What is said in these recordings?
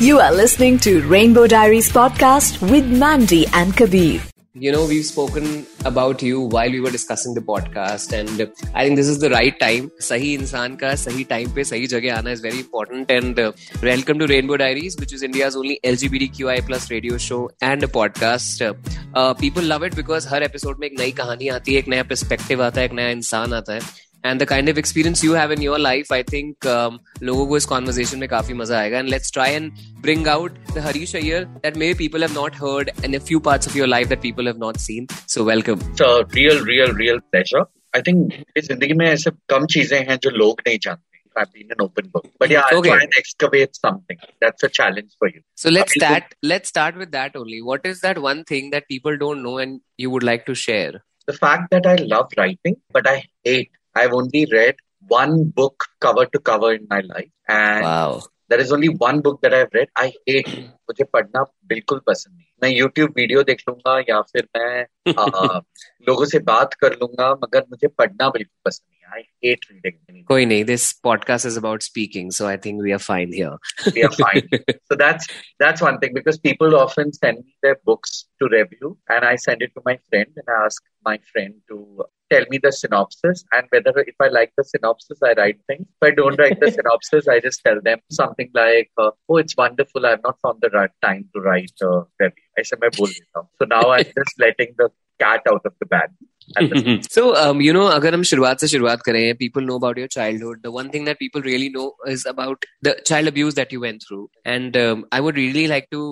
You are listening to Rainbow Diaries podcast with Mandy and Kabir. You know, we've spoken about you while we were discussing the podcast, and I think this is the right time. Sahi insan ka sahi time pe sahi jagah aana is very important. And uh, welcome to Rainbow Diaries, which is India's only LGBTQI plus radio show and a podcast. Uh, people love it because her episode में एक नई कहानी आती है, एक नया perspective आता है, एक नया इंसान आता है. and the kind of experience you have in your life, I think um, logo ko is conversation mein kafi maza. And let's try and bring out the Harish Iyer that maybe people have not heard and a few parts of your life that people have not seen. So welcome. It's a real, real, real pleasure. I think in zindagi mein aise kam cheeze hain jo log nahi jante. I've been an open book. But yeah, I'll okay. try and excavate something. That's a challenge for you. So let's start let's start with that only. What is that one thing that people don't know and you would like to share? The fact that I love writing, but I hate I've only read one book cover to cover in my life. And wow. there is only one book that I've read. I hate मुझे पढ़ना बिल्कुल पसंद नहीं मैं YouTube video देख लूंगा या फिर मैं आ, लोगों से बात कर लूंगा मगर मुझे पढ़ना बिल्कुल पसंद नहीं I hate reading. कोई नहीं this podcast is about speaking so I think we are fine here. we are fine. So that's that's one thing because people often send me their books to review and I send it to my friend and I ask my friend to tell me the synopsis and whether if I like the synopsis, I write things. If I don't write the synopsis, I just tell them something like, uh, "Oh, it's wonderful. I've not found the right time to write a review." I said, "मैं बोल So now I'm just letting the cat out of the bag. so um, you know अगर हम शुरुआत से शुरुआत करें people know about your childhood the one thing that people really know is about the child abuse that you went through and um, I would really like to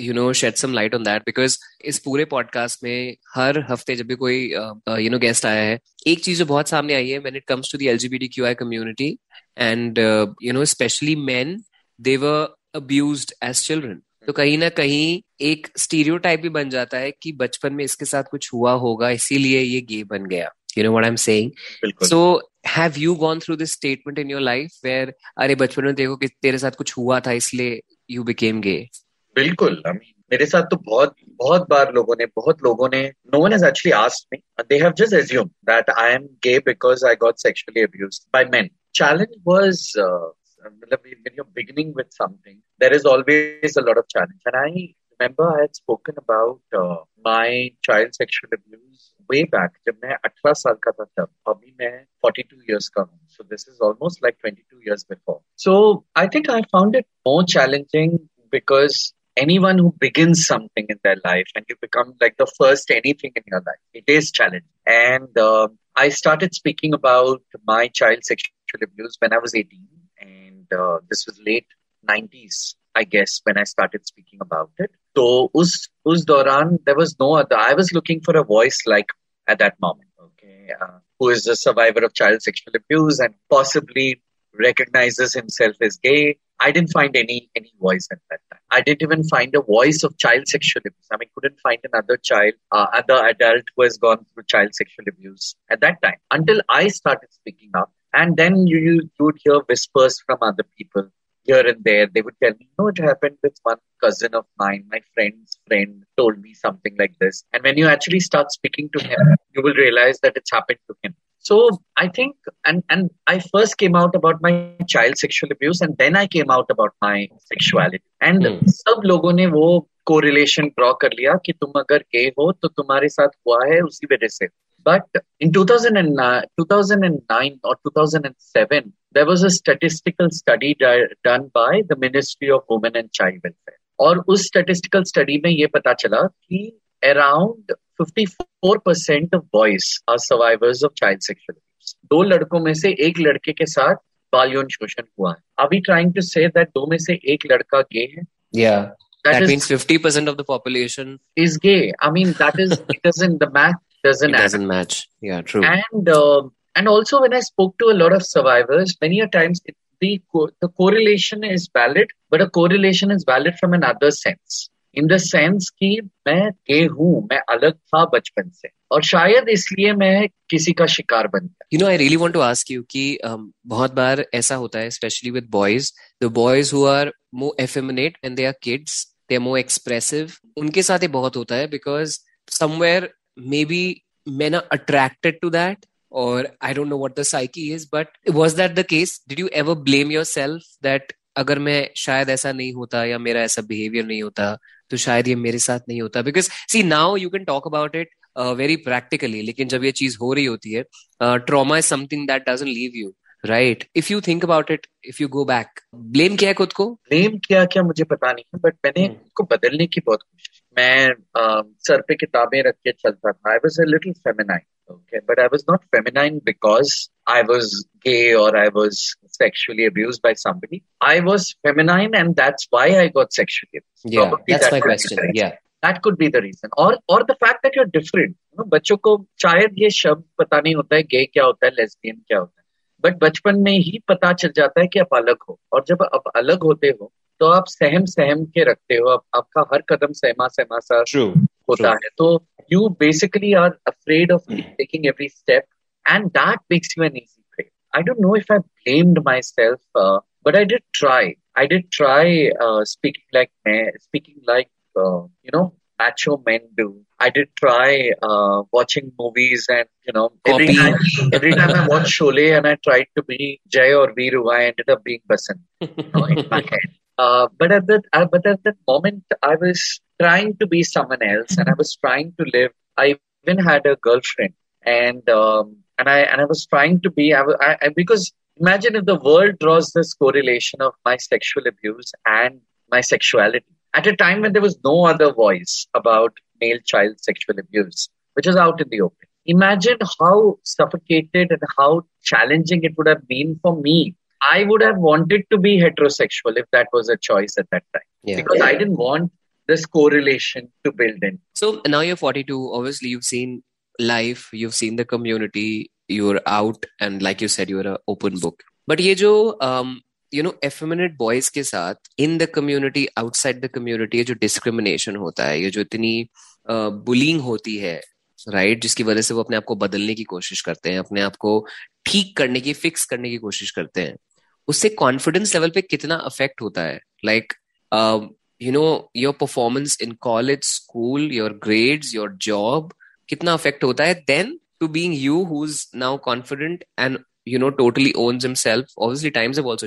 you know shed some light on that because इस पूरे podcast में हर हफ़्ते जब भी कोई you know guest आया है एक चीज़ जो बहुत सामने आई है when it comes to the LGBT Q I community and you know specially men they were abused as children तो कहीं ना कहीं एक स्टीरियोटाइप भी बन जाता है कि बचपन में इसके साथ कुछ हुआ होगा इसीलिए ये गे बन गया। You know what I am saying so have you gone through this statement in your life where अरे बचपन में देखो कि तेरे साथ कुछ हुआ था इसलिए यू बिकेम गे बिल्कुल आई मेरे साथ तो बहुत बहुत बार लोगों ने बहुत लोगों ने no one has actually asked me they have just assume that I am gay because I got sexually abused by men was uh, when you're beginning with something there is always a lot of challenge and i remember i had spoken about uh, my child sexual abuse way back जब मैं 18 साल का था तब अभी मैं 42 years का हूँ so this is almost like 22 years before so i think i found it more challenging because anyone who begins something in their life and you become like the first anything in your life, it is challenging. And uh, I started speaking about my child sexual abuse when I was 18, and uh, this was late 90s, I guess, when I started speaking about it. So, us, us doran, there was no other. I was looking for a voice like at that moment, okay, uh, who is a survivor of child sexual abuse and possibly recognizes himself as gay I didn't find any any voice at that time. I didn't even find a voice of child sexual abuse. I mean, couldn't find another child, uh, other adult who has gone through child sexual abuse at that time until I started speaking up. And then you, you would hear whispers from other people here and there. They would tell me, no, it happened with one cousin of mine. My friend's friend told me something like this. And when you actually start speaking to him, you will realize that it's happened to him. So I think, and and I first came out about my child sexual abuse, and then I came out about my sexuality. And mm. सब लोगों ने वो correlation draw कर लिया कि तुम अगर गे हो तो तुम्हारे साथ हुआ है उसी वजह से But in 2009, 2009 or 2007, there was a statistical study done by the Ministry of Women and Child Welfare. और उस statistical study में ये पता चला कि around 54% of boys are survivors of child sexual abuse. दो लड़कों में से एक लड़के के साथ बाल यौन शोषण हुआ है Are we trying to say that दो में से एक लड़का गे है Yeah. That, that is, means 50% of the population is gay. I mean, that is, it doesn't, the math doesn't it doesn't match. Yeah, true. And, uh, and also when I spoke to a lot of survivors, many a times it, the, the correlation is valid, but a correlation is valid from another sense. In the sense कि मैं गे हूँ मैं अलग था बचपन से। और शायद इसलिए मैं किसी का शिकार बन गया। You know I really want to ask you कि um, बहुत बार ऐसा होता है specially with boys the boys who are more effeminate and they are kids they are more expressive उनके साथ ये बहुत होता है because somewhere may be men are attracted to that or i don't know what the psyche is but was that the case? Did you ever blame yourself that अगर मैं शायद ऐसा नहीं होता या मेरा ऐसा बिहेवियर नहीं होता तो शायद ये मेरे साथ नहीं होता। Because see now you can talk about it very practically लेकिन जब ये चीज़ हो रही होती है trauma is something that doesn't leave you right if you think about it if you go back blame किया है खुद को? ब्लेम किया क्या मुझे पता नहीं है बट मैंने hmm. बदलने की बहुत कोशिश मैं uh, सर पे किताबें रख के चलता था। I was a little feminine okay but i was not feminine because i was gay or i was sexually abused by somebody i was feminine and that's why i got sexually abused yeah Probably that's that my question yeah that could be the reason or or the fact that you're different you know, बच्चों को शायद ये शब्द पता नहीं होता है गे क्या होता है लेस्बियन क्या होता है बट बचपन में ही पता चल जाता है कि आप अलग हो और जब आप अलग होते हो तो आप सहम सहम के रखते हो आप, आपका हर कदम सहमा सहमा सा True. होता True. है तो you basically are afraid of hmm. taking every step, and that makes you an easy prey. I don't know if I blamed myself, uh, but I did try. I did try uh, speaking like speaking like uh, you know macho men do. I did try uh, watching movies and, you know, every time, every time I watched Sholay and I tried to be Jai or Viru, I ended up being Basan you know, in my head. Uh, but at that, uh, but at that moment, I was trying to be someone else, and I was trying to live. I even had a girlfriend, and um, and I and I was trying to be. I, I, because imagine if the world draws this correlation of my sexual abuse and my sexuality at a time when there was no other voice about male child sexual abuse, which is out in the open. Imagine how suffocated and how challenging it would have been for me. I would have wanted to be heterosexual if that was a choice at that time. Yeah. Because I didn't want this correlation to build in. So now you're 42. Obviously, you've seen life, you've seen the community, you're out, and like you said, you're an open book. But ये जो um, you know effeminate boys के साथ in the community outside the community जो discrimination होता है ये जो इतनी बुलिंग uh, होती है राइट right? जिसकी वजह से वो अपने आप को बदलने की कोशिश करते हैं अपने आप को ठीक करने की फिक्स करने की कोशिश करते हैं उससे कॉन्फिडेंस लेवल पे कितना अफेक्ट होता है? Like you know your performance in college school your grades your job कितना अफेक्ट होता है? Then to being you who now confident and you know totally owns himself obviously times have also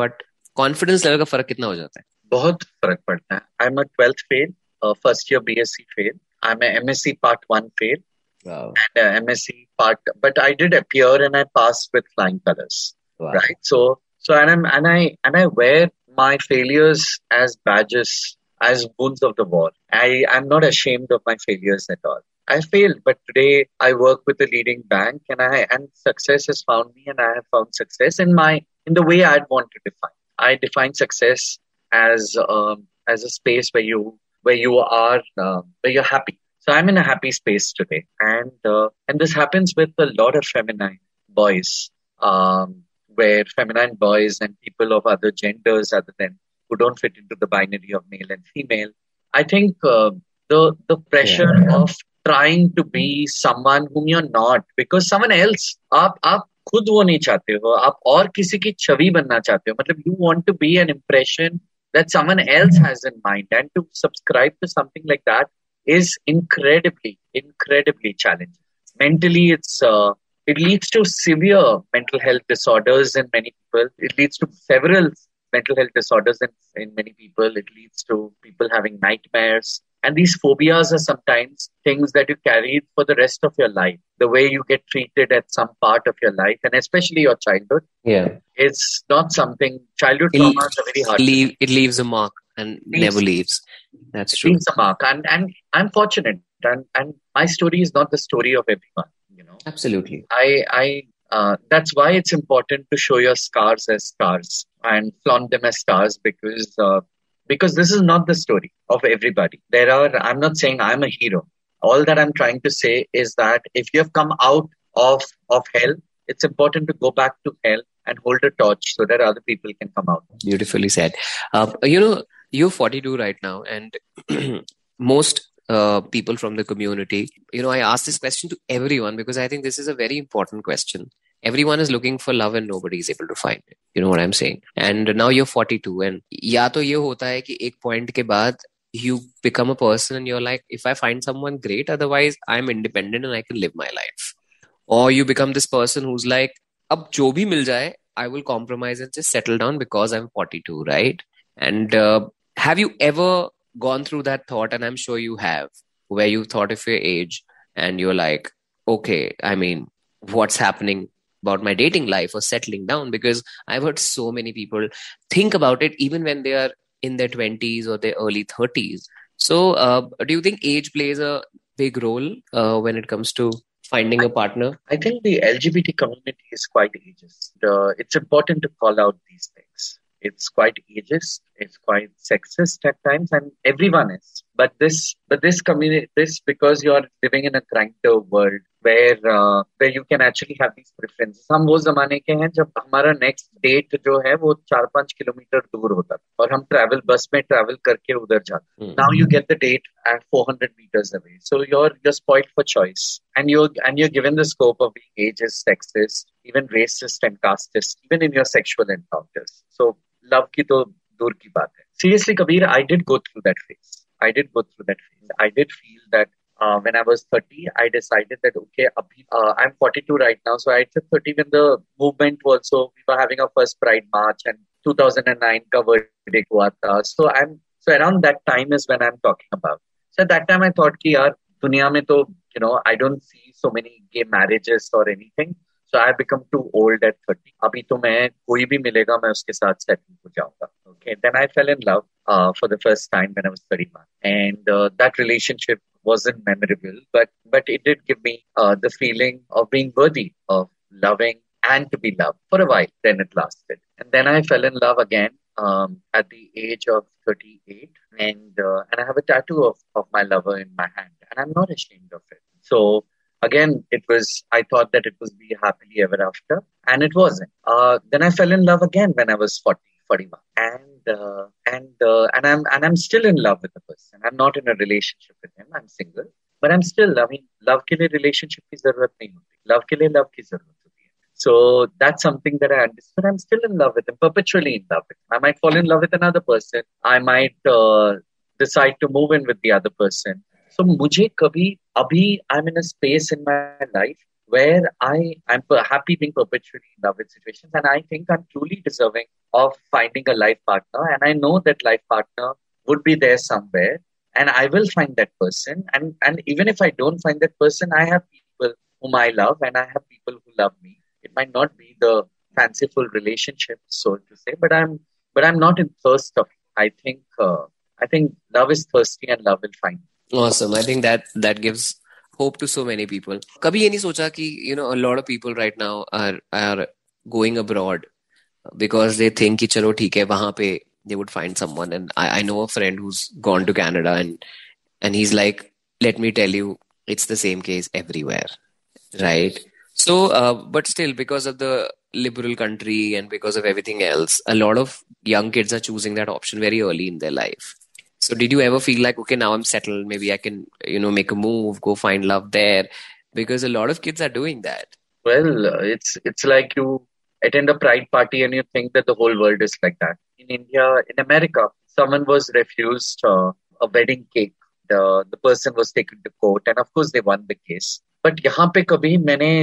but confidence level का फ़र्क कितना हो जाता है? बहुत फ़र्क पड़ता है। I am a fail first year BSc fail I am MSc part 1 fail and MSc part but I did appear and I pass with flying colours right so so and, I'm, and I and I wear my failures as badges as wounds of the war I I'm not ashamed of my failures at all I failed, but today I work with a leading bank, and I and success has found me, and I have found success in my in the way I'd want to define. I define success as um, as a space where you where you are uh, where you're happy. So I'm in a happy space today, and uh, and this happens with a lot of feminine boys, um, where feminine boys and people of other genders other than who don't fit into the binary of male and female. I think uh, the the pressure yeah. of trying to be someone whom you're not because someone else आप आप खुद वो नहीं चाहते हो आप और किसी की छवि बनना चाहते हो मतलब you want to be an impression that someone else has in mind and to subscribe to something like that is incredibly incredibly challenging mentally it's uh, it leads to severe mental health disorders in many people it leads to several mental health disorders in, in many people it leads to people having nightmares and these phobias are sometimes things that you carry for the rest of your life. The way you get treated at some part of your life, and especially your childhood. Yeah. It's not something, childhood it, trauma is very hard. Leave, it leaves a mark and leaves, never leaves. That's true. Leaves a mark. And, and I'm fortunate. And, and my story is not the story of everyone, you know. Absolutely. I, I, uh, that's why it's important to show your scars as scars and flaunt them as stars because uh, because this is not the story of everybody. There are, I'm not saying I'm a hero. All that I'm trying to say is that if you have come out of, of hell, it's important to go back to hell and hold a torch so that other people can come out. Beautifully said. Uh, you know, you're 42 right now, and most uh, people from the community, you know, I ask this question to everyone because I think this is a very important question everyone is looking for love and nobody is able to find it you know what i'm saying and now you're 42 and या तो ये होता है कि एक point के बाद you become a person and you're like if i find someone great otherwise i'm independent and i can live my life or you become this person who's like अब जो भी मिल जाए I will compromise and just settle down because I'm 42, right? And uh, have you ever gone through that thought? And I'm sure you have, where you thought of your age and you're like, okay, I mean, what's happening about my dating life or settling down? Because I've heard so many people think about it even when they are in their 20s or their early 30s. So, uh, do you think age plays a big role uh, when it comes to finding a partner? I think the LGBT community is quite ageist. Uh, it's important to call out these things it's quite ageist it's quite sexist at times and everyone is. But this but this community this because you're living in a Grindr world where uh, where you can actually have these preferences. हम वो जमाने के हैं जब हमारा next date जो है वो चार पांच किलोमीटर दूर होता था और हम travel bus में travel करके उधर जाते now you get the date at 400 meters away. So you're you're spoiled for choice. And you're and you're given the scope of being ageist sexist even racist and casteist even in your sexual encounters. So love की तो दूर की बात है. Seriously, Kabir, I did go through that phase. I did go through that phase. I did feel that uh, when I was 30, I decided that, okay, uh, I'm 42 right now. So I said 30 when the movement also, we were having our first Pride March and 2009 covered hua tha. So I'm, so around that time is when I'm talking about. So at that time I thought ki yaar, dunya mein to, you know, I don't see so many gay marriages or anything. So I become too old at 30. अभी तो मैं कोई भी मिलेगा मैं उसके साथ settle हो जाऊंगा. Okay, then I fell in love uh, for the first time when I was 31, and uh, that relationship wasn't memorable, but but it did give me uh, the feeling of being worthy of loving and to be loved for a while. Then it lasted, and then I fell in love again um, at the age of 38, and uh, and I have a tattoo of of my lover in my hand, and I'm not ashamed of it. So again, it was, I thought that it was be happily ever after, and it wasn't. Uh, then I fell in love again when I was 40, 41. And, uh, and, uh, and I'm, and I'm still in love with the person. I'm not in a relationship with him. I'm single, but I'm still, I mean, love ke liye relationship ki zarurat nahi hoti. Love ke liye love ki zarurat hoti. So that's something that I understood. I'm still in love with him, perpetually in love with him. I might fall in love with another person. I might, uh, decide to move in with the other person. So मुझे कभी अभी I'm in a space in my life where I am happy being perpetually in love with situations, and I think I'm truly deserving of finding a life partner. And I know that life partner would be there somewhere, and I will find that person. And and even if I don't find that person, I have people whom I love, and I have people who love me. It might not be the fanciful relationship, so to say, but I'm but I'm not in thirst of. I think uh, I think love is thirsty, and love will find. Awesome. I think that that gives hope to so many people. कभी ये नहीं सोचा कि you know a lot of people right now are are going abroad because they think कि चलो ठीक है वहाँ पे they would find someone and I, I know a friend who's gone to Canada and and he's like let me tell you it's the same case everywhere right so uh, but still because of the liberal country and because of everything else a lot of young kids are choosing that option very early in their life so did you ever feel like, okay, now I'm settled, maybe I can, you know, make a move, go find love there? Because a lot of kids are doing that. Well, uh, it's it's like you attend a pride party and you think that the whole world is like that. In India, in America, someone was refused uh, a wedding cake. The the person was taken to court, and of course they won the case. But यहाँ पे कभी मैंने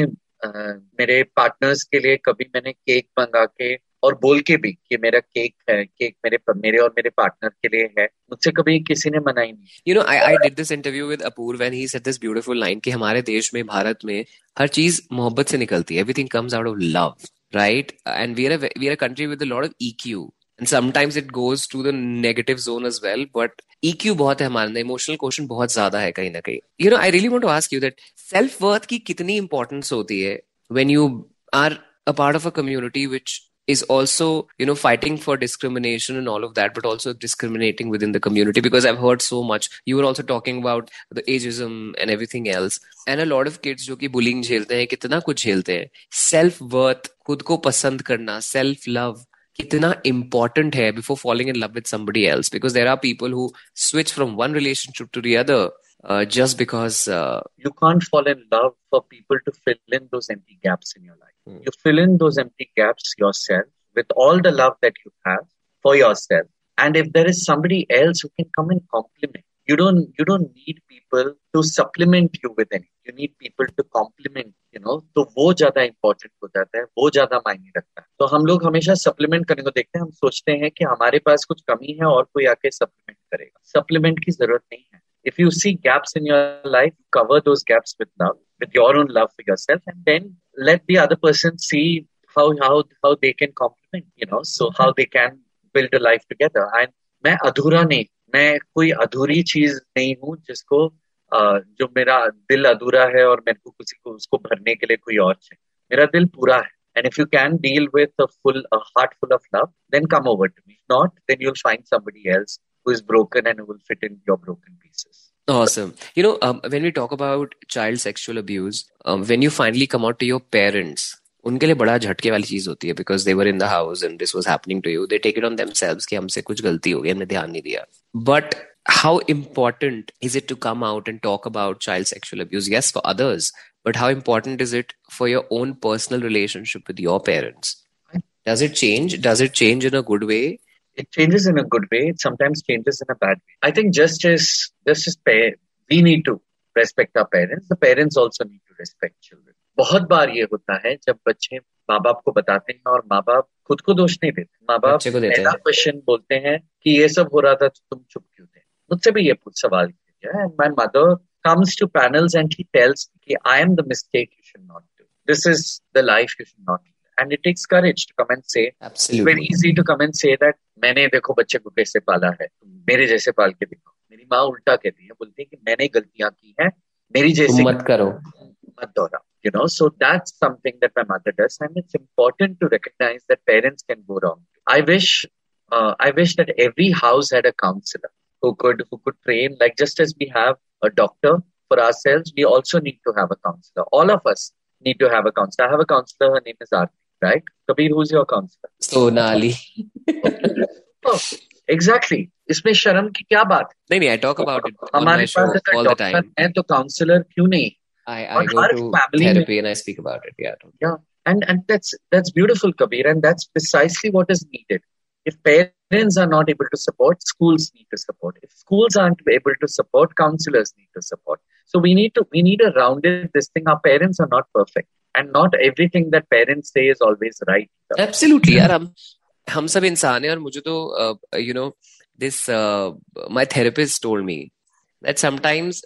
uh, मेरे partners के लिए कभी मैंने cake मंगा के और बोल के भी कि मेरा केक है, केक मेरे मेरे और मेरे पार्टनर के लिए है, मुझसे कभी किसी ने मना ही नहीं। You know I I did this interview with Apurva when he said this beautiful line कि हमारे देश में, भारत में हर चीज़ मोहब्बत से निकलती है। Everything comes out of love right and we are we are country with a lot of EQ and sometimes it goes to the negative zone as well but EQ बहुत है हमारे इमोशनल क्वेश्चन बहुत ज़्यादा है कहीं ना कहीं। You know I really want to ask you that self worth की कितनी इंपॉर्टेंस होती है when you are a part of a community which is also you know fighting for discrimination and all of that but also discriminating within the community because i've heard so much you were also talking about the ageism and everything else and a lot of kids जो कि bullying झेलते हैं कितना कुछ झेलते हैं self worth खुद को पसंद करना self love कितना important है before falling in love with somebody else because there are people who switch from one relationship to the other uh, just because uh, you can't fall in love for people to fill in those empty gaps in your life Mm. You fill in those empty gaps yourself with all the love that you have for yourself. And if there is somebody else who can come and compliment, you don't you don't need people to supplement you with anything you need people to complement you know तो वो ज्यादा important हो जाता है वो ज्यादा मायने रखता है तो हम लोग हमेशा सप्लीमेंट करने को देखते हैं हम सोचते हैं कि हमारे पास कुछ कमी है और कोई आके सप्लीमेंट करेगा सप्लीमेंट की जरूरत नहीं है if you see gaps in your life cover those gaps with love with your own love for yourself and then let the other person see how how how they can complement you know so how they can build a life together and मैं अधूरा नहीं मैं कोई अधूरी चीज नहीं हूँ जिसको जो मेरा दिल अधूरा है और मेरे को किसी को उसको भरने के लिए कोई और चाहिए मेरा दिल पूरा है And if you can deal with a full, a heart full of love, then come over to me. If not, then you'll find somebody else who is broken and who will fit in your broken pieces. Awesome. You know, um, when we talk about child sexual abuse, um, when you finally come out to your parents, उनके लिए बड़ा झटके वाली चीज होती है because they were in the house and this was happening to you they take it on themselves कि हमसे कुछ गलती हो गई हमने ध्यान नहीं दिया but how important is it to come out and talk about child sexual abuse yes for others but how important is it for your own personal relationship with your parents does it change does it change in a good way It changes in a good way it sometimes changes in a bad way i think just as just as we need to respect our parents the parents also need to respect children बहुत बार ये होता है जब बच्चे माँ बाप को बताते हैं और माँ बाप खुद को दोष नहीं देते माँ बाप पहला क्वेश्चन बोलते हैं कि ये सब हो रहा था तो तुम चुप क्यों थे मुझसे भी ये पूछ सवाल किया and my mother comes to panels and he tells me, I am the mistake you should not do. This is the life you should not live. And it takes courage to come and say. Absolutely. Very easy to come and say that मैंने देखो बच्चे को कैसे पाला है मेरे जैसे पाल के देखो मेरी माँ उल्टा कहती है बोलती है कि मैंने गलतियां की हैं मेरी जैसे मत करो मत दोहरा you know so that's something that my mother does and it's important to recognize that parents can go wrong i wish uh, i wish that every house had a counselor who could who could train like just as we have a doctor for ourselves we also need to have a counselor all of us need to have a counselor i have a counselor her name is Arti, right kabir who's your counselor sonali oh, exactly इसमें शर्म की क्या बात नहीं नहीं I talk about it हमारे पास अगर doctor है तो काउंसलर क्यों नहीं I, I go to therapy and I speak about it. Yeah. Yeah. And and that's that's beautiful, Kabir, and that's precisely what is needed. If parents are not able to support, schools need to support. If schools aren't able to support, counselors need to support. So we need to we need a rounded this thing. Our parents are not perfect, and not everything that parents say is always right absolutely yeah. yaar hum hum sab insaan hain mujhe to uh, you know this uh, my therapist told me that sometimes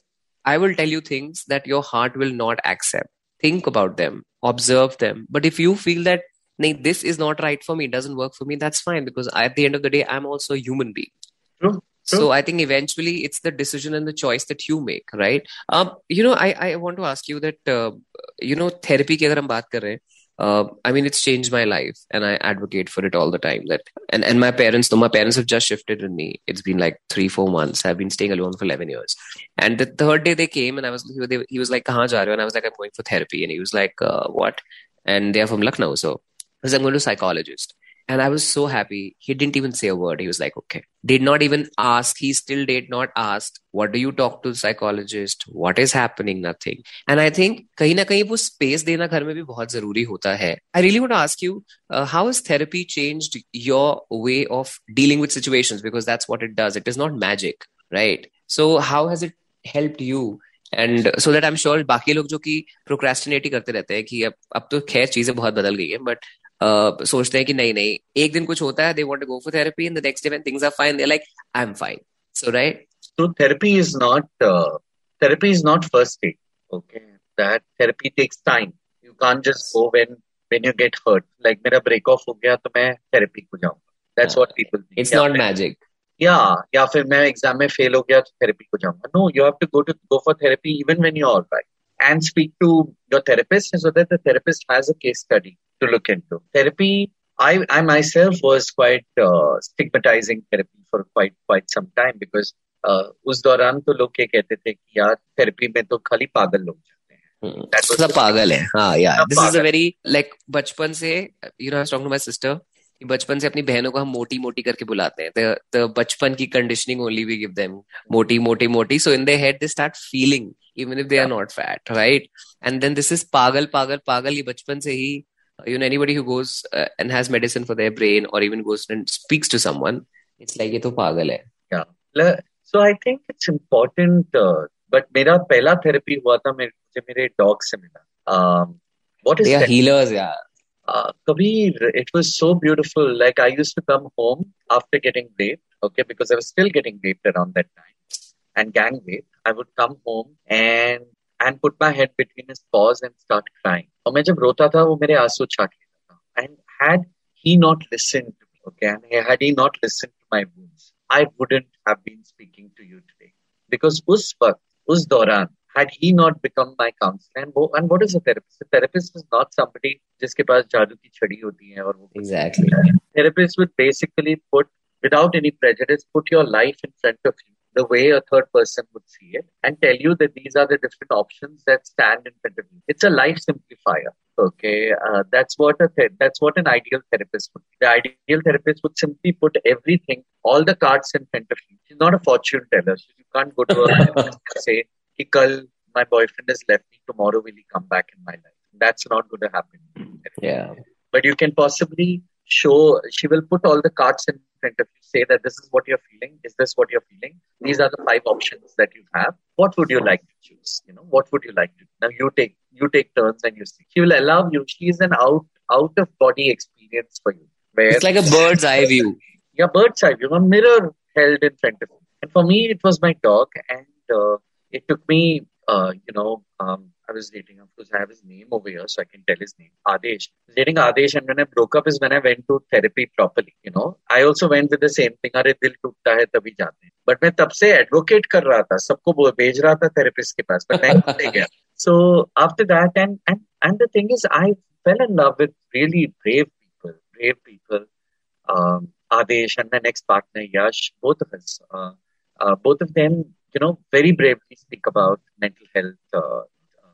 i will tell you things that your heart will not accept think about them observe them but if you feel that nay this is not right for me it doesn't work for me that's fine because at the end of the day i'm also a human being True. So I think eventually it's the decision and the choice that you make, right? Um, you know, I, I want to ask you that, uh, you know, therapy की अगर हम बात कर रहे हैं, uh, I mean, it's changed my life, and I advocate for it all the time. That and and my parents, though my parents have just shifted in me. It's been like three, four months. I've been staying alone for eleven years. And the third day they came, and I was they, he was like, "Kahan ja And I was like, "I'm going for therapy," and he was like, uh, "What?" And they're from Lucknow, so I was like, "I'm going to psychologist." And I was so happy. He didn't even say a word. He was like, okay. Did not even ask. He still did not ask, what do you talk to the psychologist? What is happening? Nothing. And I think कहीं ना कहीं वो space देना घर में भी बहुत जरूरी होता है. I really want to ask you, uh, how has therapy changed your way of dealing with situations? Because that's what it does. It is not magic, right? So how has it helped you and so that I am sure बाकी लोग जो कि procrastinate ही करते रहते हैं कि अब अब तो खैर चीजें बहुत बदल गई है बट सोचते हैं कि नहीं नहीं एक दिन कुछ होता है they want to go for therapy and the next day when things are fine they like I am fine so right therapy is not uh, therapy is not first aid okay that therapy takes time you can't just go when when you get hurt like मेरा break off हो गया तो मैं therapy को जाऊँगा what people think it's not magic या या फिर मैं एग्ज़ाम में फेल हो गया तो थेरेपी को जाऊँगा no you have to go to go for therapy even when you are alright and speak to your therapist so that the therapist has a case study to look into. Therapy, I, I myself was quite uh, stigmatizing therapy for quite quite some time because uh, उस दौरान तो लोग ये कहते थे कि यार therapy में तो खाली पागल लोग जाते हैं। सब पागल है। हाँ यार this is a very like बचपन से you know talking to my sister बचपन से अपनी बहनों को हम मोटी मोटी करके बुलाते हैं। तो बचपन की conditioning only we give them मोटी मोटी मोटी so in their head they start feeling even if they are not fat right and then this is पागल पागल पागल ये बचपन से ही you know anybody who goes uh, and has medicine for their brain or even goes and speaks to someone it's like ye to pagal hai yeah so i think it's important uh, but mera pehla therapy hua tha mere mujhe mere dog se mila um what is they are that? healers yeah uh, Kabir, it was so beautiful. Like I used to come home after getting raped, okay, because I was still getting raped around that time and gang raped. I would come home and and put my head between his paws and start crying और मैं जब रोता था वो मेरे आँसू छाट लेता था. And had he not listened to me, okay, and had he not listened to my wounds, I wouldn't have been speaking to you today. Because उस वक्त, उस दौरान, had he not become my counselor, and, वो, and what is a therapist? A therapist is not somebody जिसके पास जादू की छड़ी होती है और वो Exactly. therapist would basically put without any prejudice put your life in front of you the way a third person would see it and tell you that these are the different options that stand in front of you. It's a life simplifier okay? Uh, that's what a th- that's what an ideal therapist would be the ideal therapist would simply put everything all the cards in front of you. She's not a fortune teller you can't go to her and say "Ki kal my boyfriend has left me tomorrow will he come back in my life? That's not going to happen. Yeah. but you can possibly show she will put all the cards in front of you say that this is what you're feeling is this what you're feeling? These are the five options that you have. What would you like to choose? You know what would you like to do? now you take you take turns and you see. She will allow you. She is an out out of body experience for you where It's like a bird's eye view. yeah bird's eye view. A mirror held in front of you. And for me it was my dog and uh, it took me uh, you know um, I was dating, of course, I have his name over here, so I can tell his name. Adesh. Dating Adesh, and when I broke up is when I went to therapy properly. You know, I also went with the same thing. अरे दिल टूटता है तभी जाते हैं. But मैं तब से advocate कर रहा था, सबको भेज रहा था therapist के पास, but मैं नहीं गया. So after that, and and and the thing is, I fell in love with really brave people, brave people. Um, Adesh and my next partner Yash, both of us, uh, uh, both of them, you know, very bravely speak about mental health uh,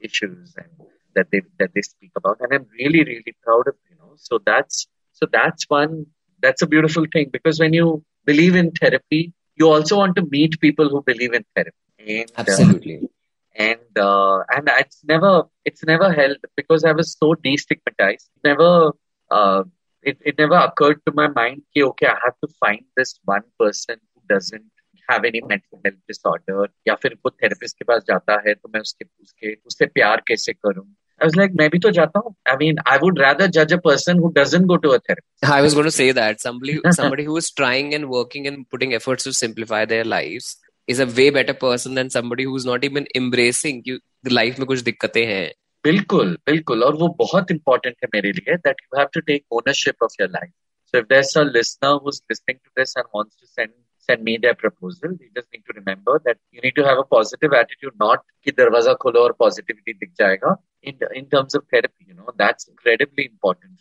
issues and that they that they speak about, and I'm really really proud of you know. So that's so that's one that's a beautiful thing because when you believe in therapy, you also want to meet people who believe in therapy. And, uh, Absolutely. and uh, and it's never it's never held because I was so destigmatized. Never uh, it, it never occurred to my mind कि okay I have to find this one person who doesn't have any mental health disorder या फिर वो therapist के पास जाता है तो मैं उसके उसके उससे प्यार कैसे करूँ I was like मैं भी तो जाता हूँ I mean I would rather judge a person who doesn't go to a therapist I was going to say that somebody somebody who is trying and working and putting efforts to simplify their lives is a way better person than somebody who's not even embracing कि life में कुछ दिक्कतें हैं बिल्कुल बिल्कुल और वो बहुत इंपॉर्टेंट है मेरे लिए that you have to take ownership of your life So if there's a listener who's listening to this and wants to send send me their proposal, you just need to remember that you need to have a positive attitude, not ki darwaza kholo or positivity dik jayega. In, in terms of therapy, you know, that's incredibly important.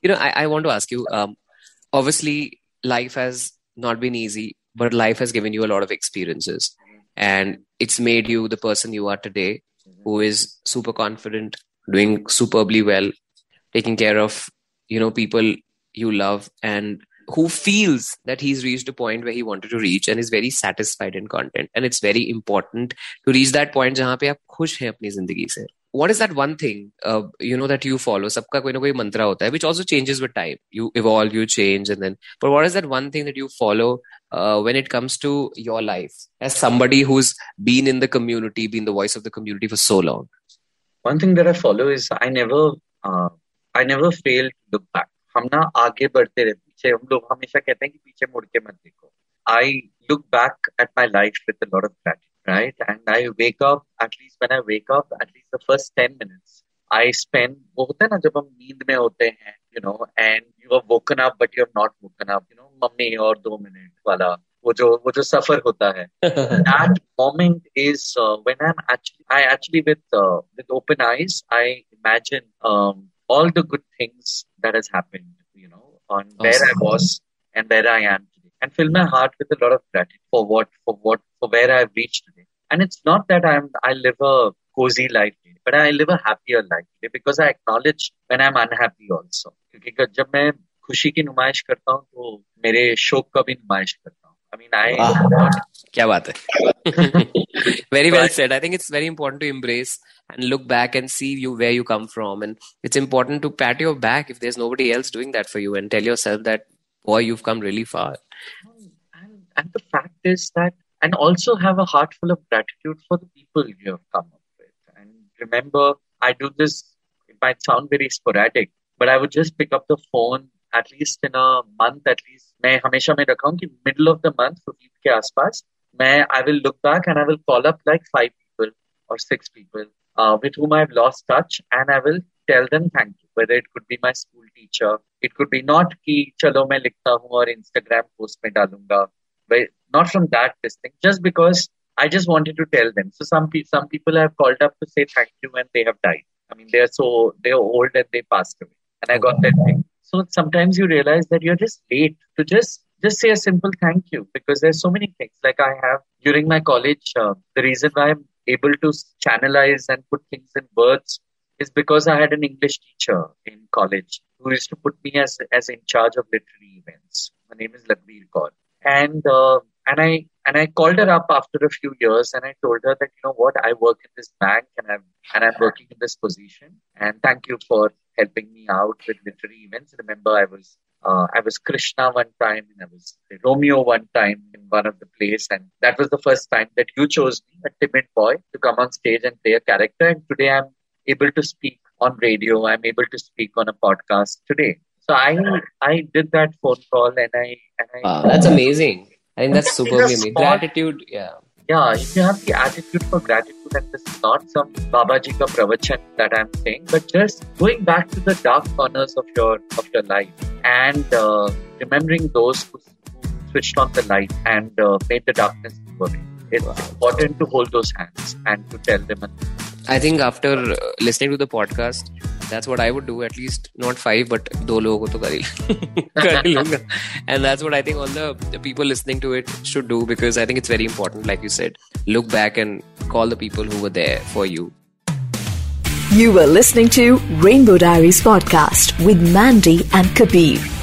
You know, I, I want to ask you, um, obviously life has not been easy, but life has given you a lot of experiences and it's made you the person you are today, who is super confident, doing superbly well, taking care of, you know, people you love and who feels that he's reached a point where he wanted to reach and is very satisfied in content. And it's very important to reach that point where you are happy in your life. what is that one thing uh, you know that you follow? sabka koi na koi mantra hota hai which also changes with time. You evolve you change and then but what is that one thing that you follow uh, when it comes to your life? As somebody who's been in the community been the voice of the community for so long. One thing that i follow is i never uh, i never fail to look back. हम ना आगे बढ़ते रहे पीछे हम लोग हमेशा कहते हैं कि पीछे मुड़ के मत देखो। I look back at my life with of gratitude right and I wake up at least when I wake up at least the first ten minutes I spend वो होता है ना जब हम नींद में होते हैं you know and you are woken up but you are not woken up you know mummy और दो मिनट वाला वो जो वो जो सफ़र होता है। That moment is when I am actually I actually with with open eyes I imagine all the good things that has happened you know on awesome. where I was and where I am today and fill my heart with a lot of gratitude for what for what for where I've reached today and it's not that I'm I live a cozy life today, but I live a happier life today because I acknowledge when I'm unhappy also क्योंकि जब मैं खुशी की नुमाइश करता हूँ तो मेरे शोक का भी नुमाइश करता हूँ I mean, I. क्या बात है very well said i think it's very important to embrace and look back and see you where you come from and it's important to pat your back if there's nobody else doing that for you and tell yourself that boy you've come really far and, and the fact is that and also have a heart full of gratitude for the people you have come up with. And remember, I do this, it might sound very sporadic, but I would just pick up the phone at least in a month at least मैं हमेशा में रखा हूँ कि middle of the month 15 के आसपास I will look back and I will call up like five people or six people uh, with whom I've lost touch and I will tell them thank you. Whether it could be my school teacher, it could be not ki chalo main likhta hu or Instagram post mein dalunga. But not from that distinct, just because I just wanted to tell them. So some some people I have called up to say thank you and they have died. I mean they are so they are old and they passed away. And I got that thing. So sometimes you realize that you're just late to just just say a simple thank you because there's so many things like I have during my college. Uh, the reason why I'm able to channelize and put things in words is because I had an English teacher in college who used to put me as as in charge of literary events. Her name is Lagbir Kaur, and uh, and I and I called her up after a few years and I told her that you know what I work in this bank and I'm and I'm working in this position and thank you for helping me out with literary events. Remember, I was uh, I was Krishna one time and I was Romeo one time in one of the plays, and that was the first time that you chose me, a timid boy, to come on stage and play a character. And today I'm able to speak on radio. I'm able to speak on a podcast today. So I I did that phone call and I and I. Wow, that's amazing. I think that's amazing. Gratitude, yeah yeah, if you have the attitude for gratitude, and this is not some Babaji ka pravachan that I'm saying, but just going back to the dark corners of your of your life and uh, remembering those who, switched on the light and uh, made the darkness go away. It's wow. important to hold those hands and to tell them. I think after uh, listening to the podcast, that's what I would do. At least not five, but two people. to. And that's what I think all the, the, people listening to it should do because I think it's very important. Like you said, look back and call the people who were there for you. You were listening to Rainbow Diaries podcast with Mandy and Kabir.